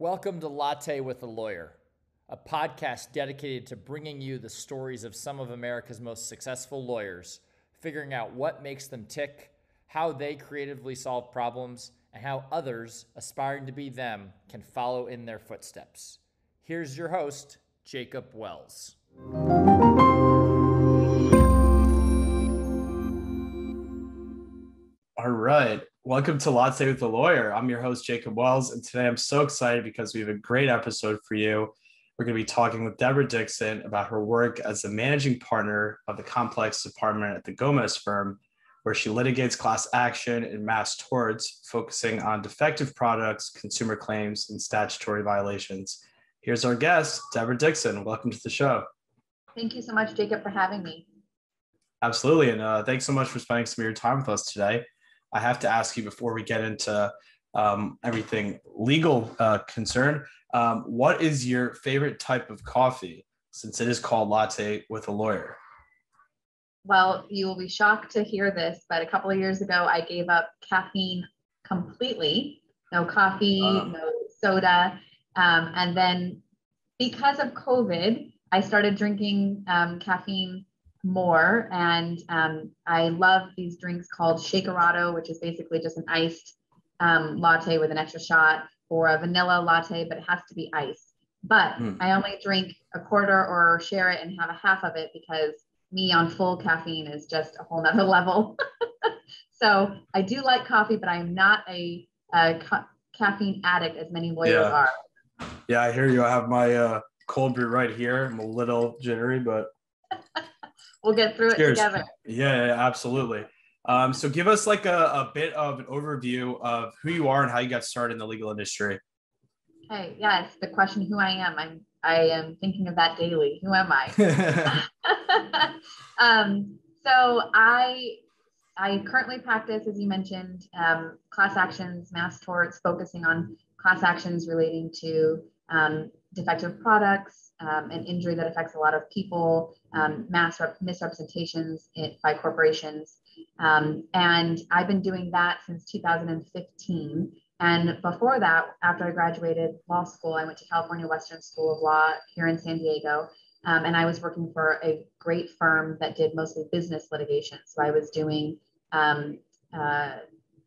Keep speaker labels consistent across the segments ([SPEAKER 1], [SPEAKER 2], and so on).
[SPEAKER 1] Welcome to Latte with a Lawyer, a podcast dedicated to bringing you the stories of some of America's most successful lawyers, figuring out what makes them tick, how they creatively solve problems, and how others aspiring to be them can follow in their footsteps. Here's your host, Jacob Wells.
[SPEAKER 2] All right. Welcome to Latte with the Lawyer. I'm your host, Jacob Wells, and today I'm so excited because we have a great episode for you. We're going to be talking with Deborah Dixon about her work as the managing partner of the complex department at the Gomez firm, where she litigates class action and mass torts, focusing on defective products, consumer claims, and statutory violations. Here's our guest, Deborah Dixon. Welcome to the show.
[SPEAKER 3] Thank you so much, Jacob, for having me.
[SPEAKER 2] Absolutely. And uh, thanks so much for spending some of your time with us today. I have to ask you before we get into um, everything legal uh, concern. Um, what is your favorite type of coffee since it is called latte with a lawyer?
[SPEAKER 3] Well, you will be shocked to hear this, but a couple of years ago, I gave up caffeine completely no coffee, uh, no soda. Um, and then because of COVID, I started drinking um, caffeine more. And um, I love these drinks called Shakerato, which is basically just an iced um, latte with an extra shot, or a vanilla latte, but it has to be iced. But mm. I only drink a quarter or share it and have a half of it because me on full caffeine is just a whole nother level. so I do like coffee, but I'm not a, a ca- caffeine addict as many lawyers yeah. are.
[SPEAKER 2] Yeah, I hear you. I have my uh, cold brew right here. I'm a little jittery, but
[SPEAKER 3] we'll get through Cheers. it together.
[SPEAKER 2] Yeah, yeah absolutely. Um, so give us like a, a bit of an overview of who you are and how you got started in the legal industry.
[SPEAKER 3] Hey, yes, the question who I am. I'm I am thinking of that daily. Who am I? um, so I I currently practice, as you mentioned, um, class actions, mass torts, focusing on class actions relating to um, defective products, um, an injury that affects a lot of people, um, mass rep- misrepresentations in, by corporations. Um, and I've been doing that since 2015. And before that, after I graduated law school, I went to California Western School of Law here in San Diego. Um, and I was working for a great firm that did mostly business litigation. So I was doing um, uh,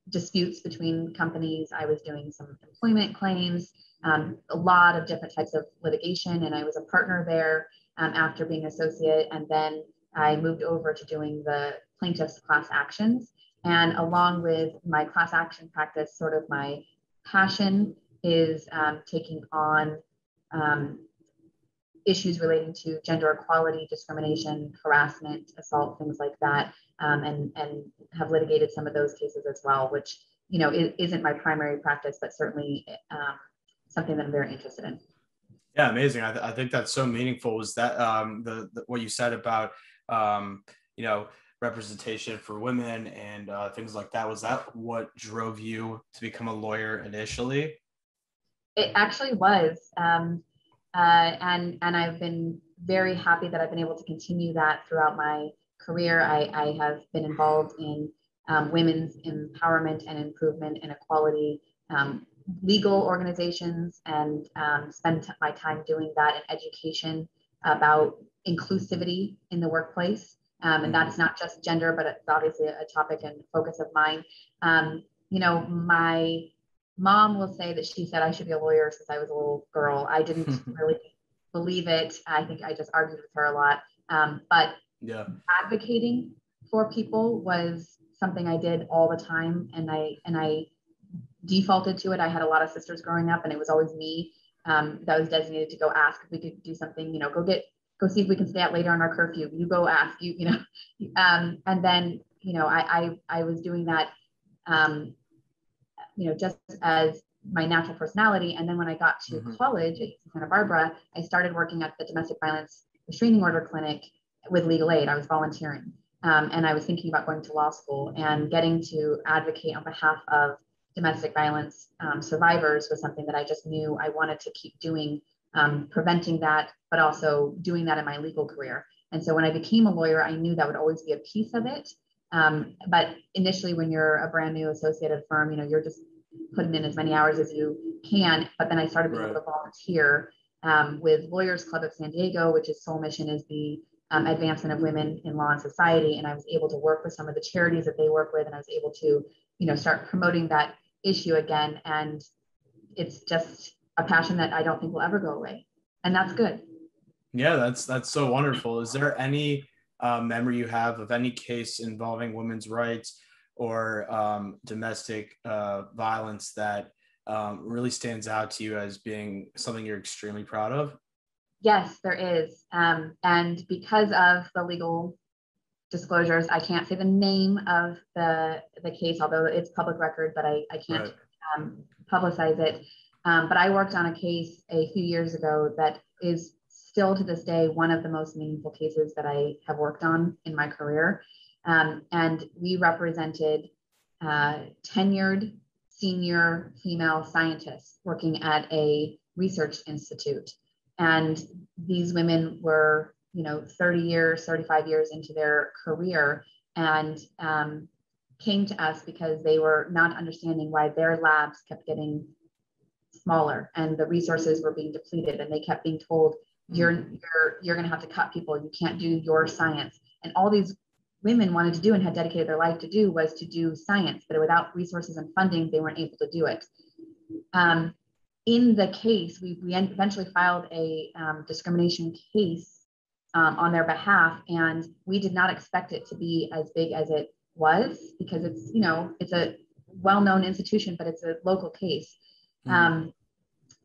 [SPEAKER 3] disputes between companies, I was doing some employment claims um, a lot of different types of litigation, and I was a partner there um, after being associate. And then I moved over to doing the plaintiff's class actions. And along with my class action practice, sort of my passion is um, taking on um, issues relating to gender equality, discrimination, harassment, assault, things like that, um, and and have litigated some of those cases as well, which you know is, not my primary practice, but certainly um, something that I'm very interested in.
[SPEAKER 2] Yeah, amazing. I, th- I think that's so meaningful. Was that um, the, the, what you said about um, you know representation for women and uh, things like that? Was that what drove you to become a lawyer initially?
[SPEAKER 3] It actually was, um, uh, and and I've been very happy that I've been able to continue that throughout my career. I, I have been involved in um, women's empowerment and improvement and equality um, legal organizations and um, spend my time doing that in education about inclusivity in the workplace. Um, and that's not just gender, but it's obviously a topic and focus of mine. Um, you know, my mom will say that she said I should be a lawyer since I was a little girl. I didn't really believe it. I think I just argued with her a lot. Um, but yeah. advocating for people was something I did all the time, and I and I defaulted to it. I had a lot of sisters growing up, and it was always me um, that was designated to go ask if we could do something. You know, go get, go see if we can stay out later on our curfew. You go ask. You, you know, um, and then you know, I I, I was doing that, um, you know, just as my natural personality. And then when I got to mm-hmm. college at Santa Barbara, I started working at the domestic violence restraining order clinic with legal aid. I was volunteering. Um, and I was thinking about going to law school and getting to advocate on behalf of domestic violence um, survivors was something that I just knew I wanted to keep doing, um, preventing that, but also doing that in my legal career. And so when I became a lawyer, I knew that would always be a piece of it. Um, but initially, when you're a brand new associated firm, you know, you're just putting in as many hours as you can, but then I started being right. able to volunteer um, with Lawyers Club of San Diego, which is sole mission is the um, advancement of women in law and society. And I was able to work with some of the charities that they work with, and I was able to, you know, start promoting that issue again. And it's just a passion that I don't think will ever go away, and that's good.
[SPEAKER 2] Yeah, that's that's so wonderful. Is there any uh, memory you have of any case involving women's rights or um, domestic uh, violence that um, really stands out to you as being something you're extremely proud of?
[SPEAKER 3] Yes, there is. Um, and because of the legal disclosures, I can't say the name of the, the case, although it's public record, but I, I can't right. um, publicize it. Um, but I worked on a case a few years ago that is still to this day one of the most meaningful cases that I have worked on in my career. Um, and we represented uh, tenured senior female scientists working at a research institute. And these women were, you know, 30 years, 35 years into their career and um, came to us because they were not understanding why their labs kept getting smaller and the resources were being depleted and they kept being told you're mm-hmm. you're you're going to have to cut people you can't do your science and all these women wanted to do and had dedicated their life to do was to do science, but without resources and funding, they weren't able to do it. Um, in the case, we, we eventually filed a um, discrimination case um, on their behalf, and we did not expect it to be as big as it was because it's, you know, it's a well-known institution, but it's a local case. Mm-hmm.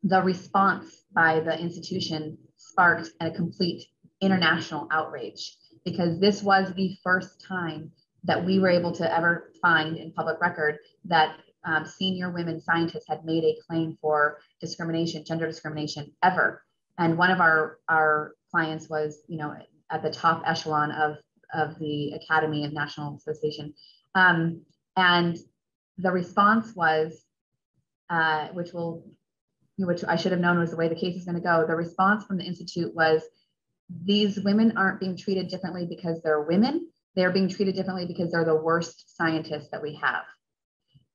[SPEAKER 3] the response by the institution sparked a complete international outrage because this was the first time that we were able to ever find in public record that um, senior women scientists had made a claim for discrimination, gender discrimination ever. And one of our, our clients was, you know, at the top echelon of, of the Academy of National Association. Um, and the response was, uh, which will, which I should have known was the way the case is going to go. The response from the Institute was, these women aren't being treated differently because they're women. They're being treated differently because they're the worst scientists that we have.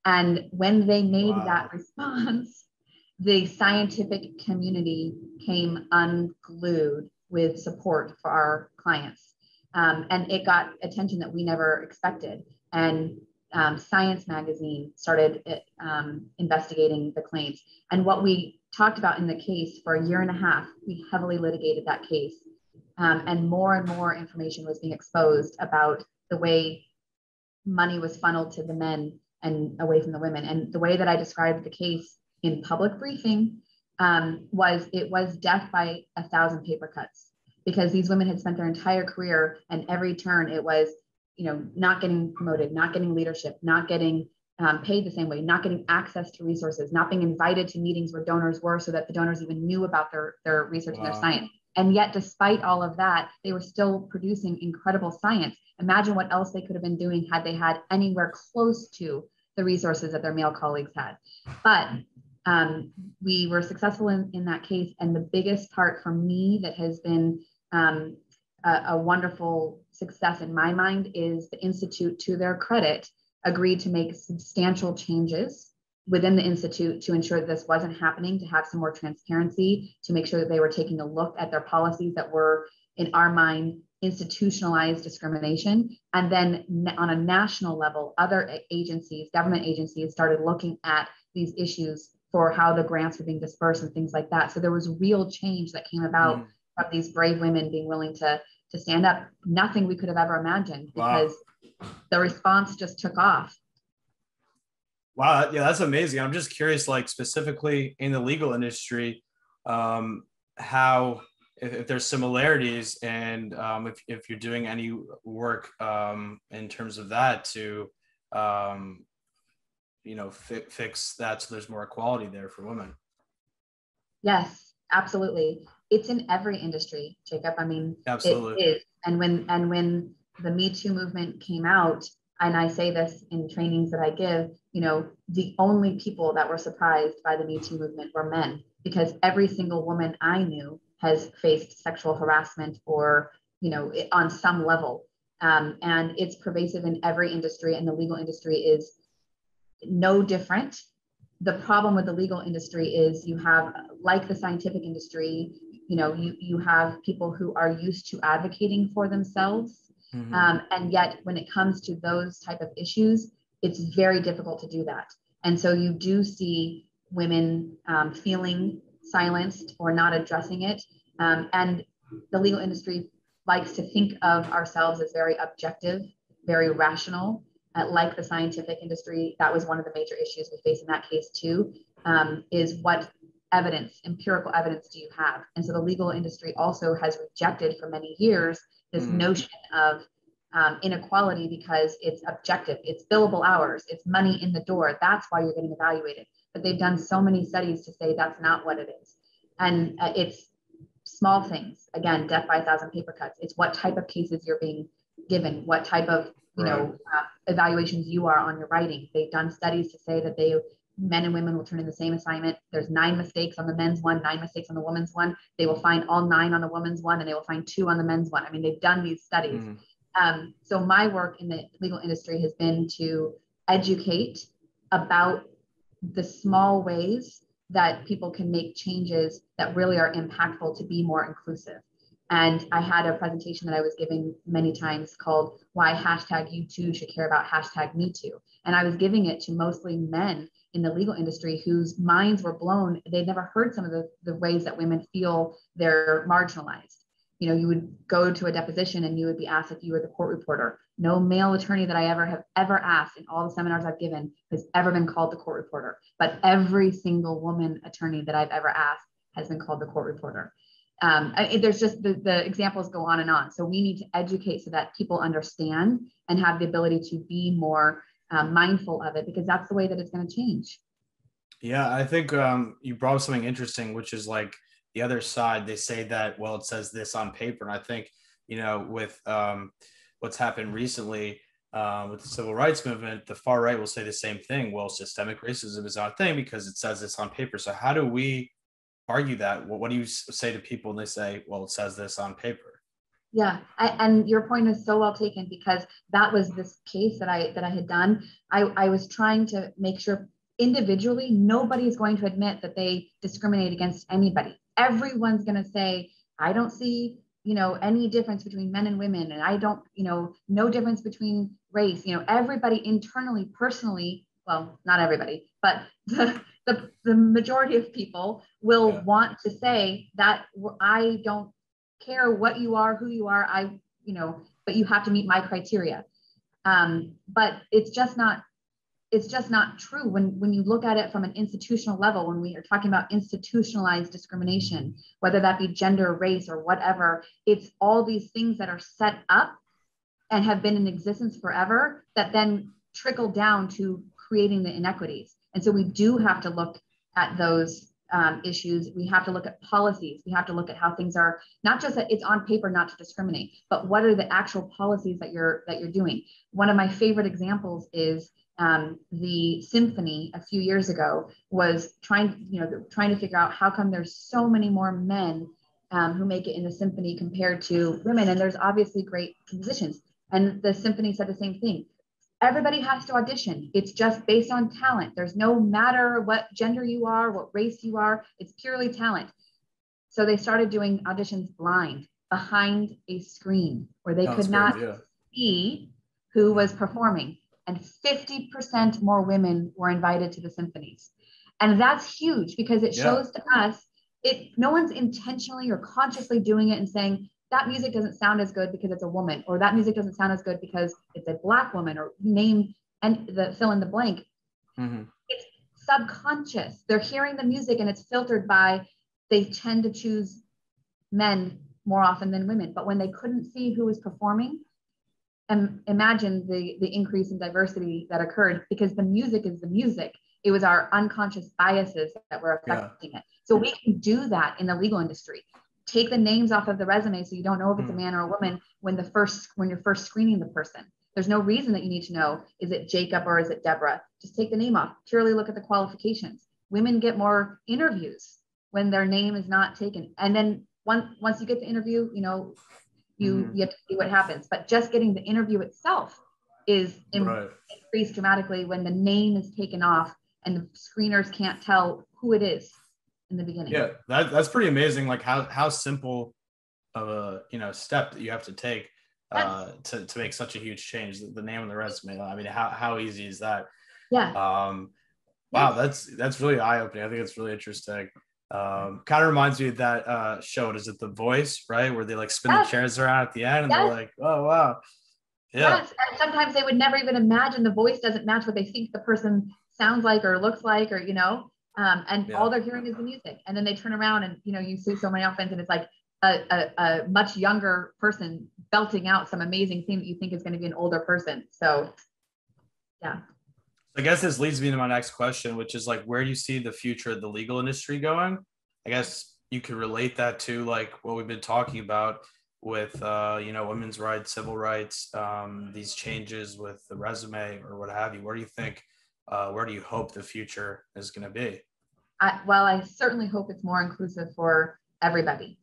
[SPEAKER 3] And when they made wow. that response, the scientific community came unglued with support for our clients. Um, and it got attention that we never expected. And um, Science Magazine started um, investigating the claims. And what we talked about in the case for a year and a half, we heavily litigated that case um, and more and more information was being exposed about the way money was funneled to the men and away from the women. And the way that I described the case in public briefing um, was it was death by a thousand paper cuts because these women had spent their entire career and every turn it was, you know, not getting promoted, not getting leadership, not getting um, paid the same way, not getting access to resources, not being invited to meetings where donors were so that the donors even knew about their, their research wow. and their science. And yet, despite all of that, they were still producing incredible science. Imagine what else they could have been doing had they had anywhere close to the resources that their male colleagues had. But um, we were successful in, in that case. And the biggest part for me that has been um, a, a wonderful success in my mind is the Institute, to their credit, agreed to make substantial changes within the institute to ensure that this wasn't happening, to have some more transparency, to make sure that they were taking a look at their policies that were, in our mind, institutionalized discrimination. And then on a national level, other agencies, government agencies, started looking at these issues for how the grants were being dispersed and things like that. So there was real change that came about mm. from these brave women being willing to to stand up. Nothing we could have ever imagined because wow. the response just took off.
[SPEAKER 2] Wow, yeah, that's amazing. I'm just curious, like specifically in the legal industry, um, how if, if, there's similarities and um, if, if you're doing any work um, in terms of that to um, you know fi- fix that so there's more equality there for women.
[SPEAKER 3] Yes, absolutely. It's in every industry, Jacob. I mean,
[SPEAKER 2] absolutely.
[SPEAKER 3] It is. And when and when the Me Too movement came out, and I say this in trainings that I give, you know, the only people that were surprised by the Me Too movement were men, because every single woman I knew has faced sexual harassment or, you know, on some level. Um, and it's pervasive in every industry, and the legal industry is no different. the problem with the legal industry is you have, like the scientific industry, you know, you, you have people who are used to advocating for themselves. Mm-hmm. Um, and yet when it comes to those type of issues, it's very difficult to do that. And so you do see women um, feeling silenced or not addressing it. Um, and the legal industry likes to think of ourselves as very objective, very rational, uh, like the scientific industry. That was one of the major issues we face in that case too. Um, is what evidence, empirical evidence, do you have? And so the legal industry also has rejected for many years this mm. notion of um, inequality because it's objective, it's billable hours, it's money in the door. That's why you're getting evaluated. But they've done so many studies to say that's not what it is. And uh, it's small things. Again, death by a thousand paper cuts. It's what type of cases you're being given, what type of you right. know uh, evaluations you are on your writing. They've done studies to say that they men and women will turn in the same assignment. There's nine mistakes on the men's one, nine mistakes on the woman's one. They will find all nine on the woman's one, and they will find two on the men's one. I mean, they've done these studies. Mm. Um, so my work in the legal industry has been to educate about the small ways that people can make changes that really are impactful to be more inclusive. And I had a presentation that I was giving many times called Why Hashtag You Too Should Care About Hashtag Me Too. And I was giving it to mostly men in the legal industry whose minds were blown. They'd never heard some of the, the ways that women feel they're marginalized. You know, you would go to a deposition and you would be asked if you were the court reporter. No male attorney that I ever have ever asked in all the seminars I've given has ever been called the court reporter. But every single woman attorney that I've ever asked has been called the court reporter. Um, there's just the, the examples go on and on. So we need to educate so that people understand and have the ability to be more um, mindful of it because that's the way that it's going to change.
[SPEAKER 2] Yeah, I think um, you brought up something interesting, which is like the other side. They say that well, it says this on paper, and I think you know with um, what's happened recently uh, with the civil rights movement, the far right will say the same thing. Well, systemic racism is not a thing because it says this on paper. So how do we argue that? What, what do you say to people when they say, well, it says this on paper?
[SPEAKER 3] Yeah, and your point is so well taken because that was this case that I that I had done. I, I was trying to make sure individually nobody is going to admit that they discriminate against anybody. Everyone's going to say, I don't see you know any difference between men and women, and I don't you know no difference between race. You know everybody internally, personally, well, not everybody, but the the, the majority of people will yeah. want to say that I don't care what you are, who you are. I, you know, but you have to meet my criteria. Um, but it's just not it's just not true when when you look at it from an institutional level when we are talking about institutionalized discrimination whether that be gender race or whatever it's all these things that are set up and have been in existence forever that then trickle down to creating the inequities and so we do have to look at those um, issues. We have to look at policies. We have to look at how things are not just that it's on paper not to discriminate, but what are the actual policies that you're that you're doing. One of my favorite examples is um, the symphony a few years ago was trying you know trying to figure out how come there's so many more men um, who make it in the symphony compared to women, and there's obviously great musicians. And the symphony said the same thing everybody has to audition. It's just based on talent. There's no matter what gender you are, what race you are, it's purely talent. So they started doing auditions blind behind a screen where they could not yeah. see who was performing. And 50% more women were invited to the symphonies. And that's huge because it yeah. shows to us it no one's intentionally or consciously doing it and saying, that music doesn't sound as good because it's a woman, or that music doesn't sound as good because it's a black woman, or name and the fill in the blank. Mm-hmm. It's subconscious. They're hearing the music and it's filtered by they tend to choose men more often than women. But when they couldn't see who was performing, and imagine the the increase in diversity that occurred because the music is the music. It was our unconscious biases that were affecting yeah. it. So we can do that in the legal industry take the names off of the resume so you don't know if it's a hmm. man or a woman when the first when you're first screening the person. There's no reason that you need to know is it jacob or is it deborah? Just take the name off. Purely look at the qualifications. Women get more interviews when their name is not taken. And then once once you get the interview you know you mm-hmm. you have to see what happens. But just getting the interview itself is right. increased dramatically when the name is taken off and the screeners can't tell who it is in the beginning.
[SPEAKER 2] Yeah, that, that's pretty amazing. Like how how simple of a you know step that you have to take uh, to to make such a huge change. The, the name of the resume. I mean, how how easy is that?
[SPEAKER 3] Yeah.
[SPEAKER 2] Um, wow, that's that's really eye opening. I think it's really interesting. Um, kind of reminds me of that uh, show. Is it The Voice, right? Where they like spin yes. the chairs around at the end, and yes. they're like, "Oh wow,
[SPEAKER 3] yeah." Yes, and sometimes they would never even imagine the voice doesn't match what they think the person sounds like or looks like, or you know, um, and yeah. all they're hearing is the music. And then they turn around, and you know, you see so many offense, and it's like a, a, a much younger person belting out some amazing thing that you think is going to be an older person. So, yeah.
[SPEAKER 2] I guess this leads me to my next question, which is like, where do you see the future of the legal industry going? I guess you could relate that to like what we've been talking about with, uh, you know, women's rights, civil rights, um, these changes with the resume or what have you. Where do you think, uh, where do you hope the future is going to be?
[SPEAKER 3] I, well, I certainly hope it's more inclusive for everybody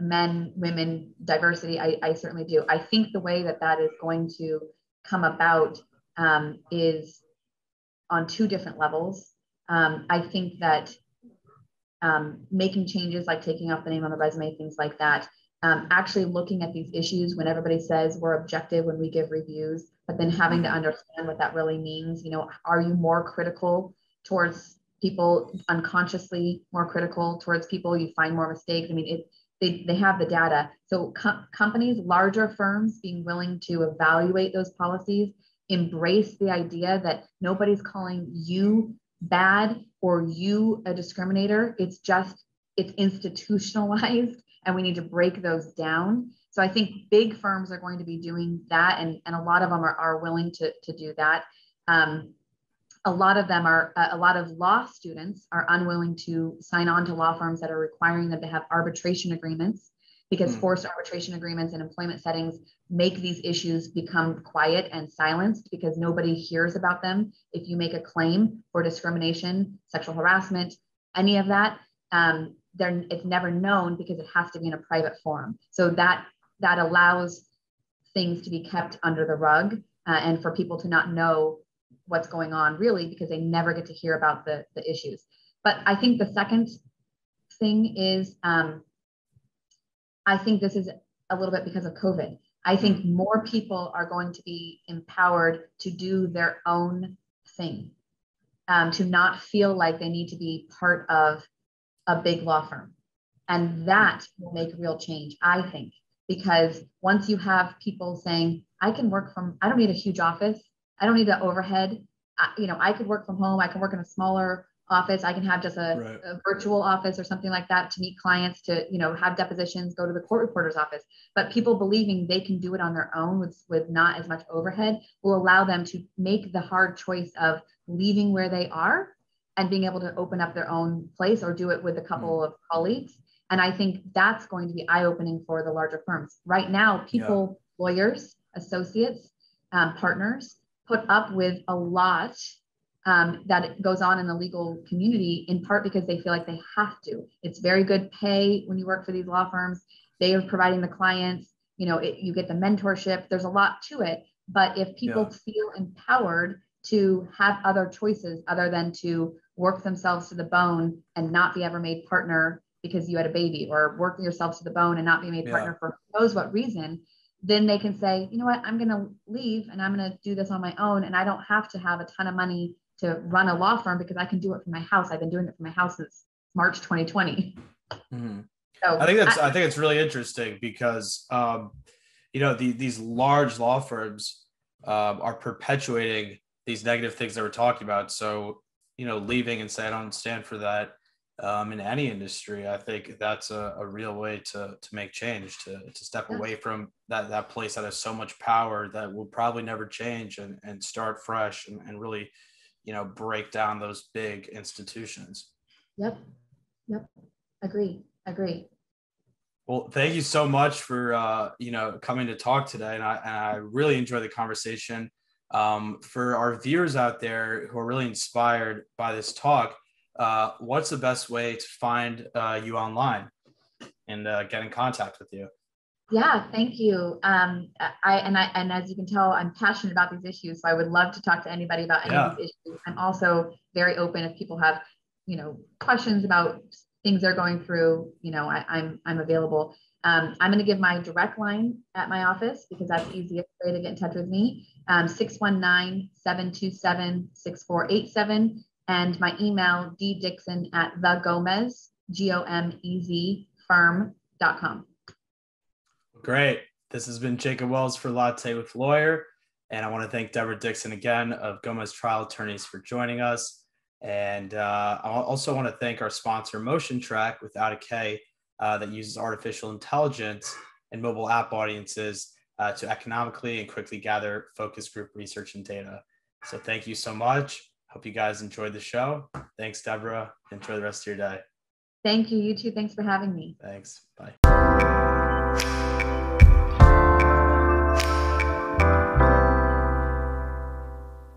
[SPEAKER 3] men, women, diversity. I, I certainly do. I think the way that that is going to come about um, is on two different levels. Um, I think that um, making changes like taking off the name on the resume, things like that, um, actually looking at these issues when everybody says we're objective when we give reviews, but then having to mm-hmm. understand what that really means. You know, are you more critical towards people unconsciously, more critical towards people? You find more mistakes. I mean, it, they, they have the data. So co- companies, larger firms being willing to evaluate those policies embrace the idea that nobody's calling you bad or you a discriminator. It's just, it's institutionalized and we need to break those down. So I think big firms are going to be doing that and, and a lot of them are, are willing to, to do that. Um, a lot of them are, a lot of law students are unwilling to sign on to law firms that are requiring them to have arbitration agreements because mm. forced arbitration agreements in employment settings make these issues become quiet and silenced because nobody hears about them. If you make a claim for discrimination, sexual harassment, any of that, um, it's never known because it has to be in a private forum. So that that allows things to be kept under the rug uh, and for people to not know what's going on really because they never get to hear about the, the issues. But I think the second thing is um, I think this is a little bit because of COVID. I think mm-hmm. more people are going to be empowered to do their own thing, um, to not feel like they need to be part of a big law firm. And that will make real change, I think, because once you have people saying, I can work from, I don't need a huge office, I don't need the overhead. I, you know, I could work from home, I can work in a smaller office. I can have just a, right. a, virtual office or something like that to meet clients, to you know have depositions, go to the court reporter's office. But people believing they can do it on their own with with not as much overhead will allow them to make the hard choice of leaving where they are and being able to open up their own place or do it with a couple mm. of colleagues. And I think that's going to be eye opening for the larger firms. Right now, people, yeah. lawyers, associates, um, partners put up with a lot um, that goes on in the legal community in part because they feel like they have to. It's very good pay when you work for these law firms. They are providing the clients, you know, it, you get the mentorship. There's a lot to it. But if people yeah. feel empowered to have other choices other than to work themselves to the bone and not be ever made partner because you had a baby or working yourself to the bone and not be a yeah. partner for knows what reason, then they can say, you know what, I'm going to leave and I'm going to do this on my own. And I don't have to have a ton of money to run a law firm because I can do it from my house. I've been doing it from my house since March 2020.
[SPEAKER 2] Mm-hmm. So I think that's I, I, think it's really interesting because um, you know the, these large law firms um, are perpetuating these negative things that we're talking about. So you know, leaving and say I don't stand for that um, in any industry, I think that's a, a, real way to to make change to to step away from that that place that has so much power that will probably never change and and start fresh and, and really you know break down those big institutions.
[SPEAKER 3] Yep. Yep. Agree. Agree.
[SPEAKER 2] Well thank you so much for uh, you know coming to talk today and i, and I really enjoyed the conversation. Um, for our viewers out there who are really inspired by this talk uh, what's the best way to find uh, you online and uh, get in contact with you
[SPEAKER 3] Yeah, thank you. Um, I and I and as you can tell, I'm passionate about these issues, so I would love to talk to anybody about any yeah. of these issues. I'm also very open if people have, you know, questions about things they're going through. You know, I, am I'm, I'm available. Um, I'm going to give my direct line at my office because that's the easiest way to get in touch with me. Um, 619-727-6487 and my email ddixon at the Gomez G O M E Z firm.com.
[SPEAKER 2] Great. This has been Jacob Wells for Latte with Lawyer. And I want to thank Deborah Dixon again of Gomez Trial Attorneys for joining us. And uh, I also want to thank our sponsor, Motion Trac, without a K, uh, that uses artificial intelligence and mobile app audiences uh, to economically and quickly gather focus group research and data. So thank you so much. Hope you guys enjoyed the show. Thanks, Deborah. Enjoy the rest of your day.
[SPEAKER 3] Thank you. You too. Thanks for having me.
[SPEAKER 2] Thanks. Bye.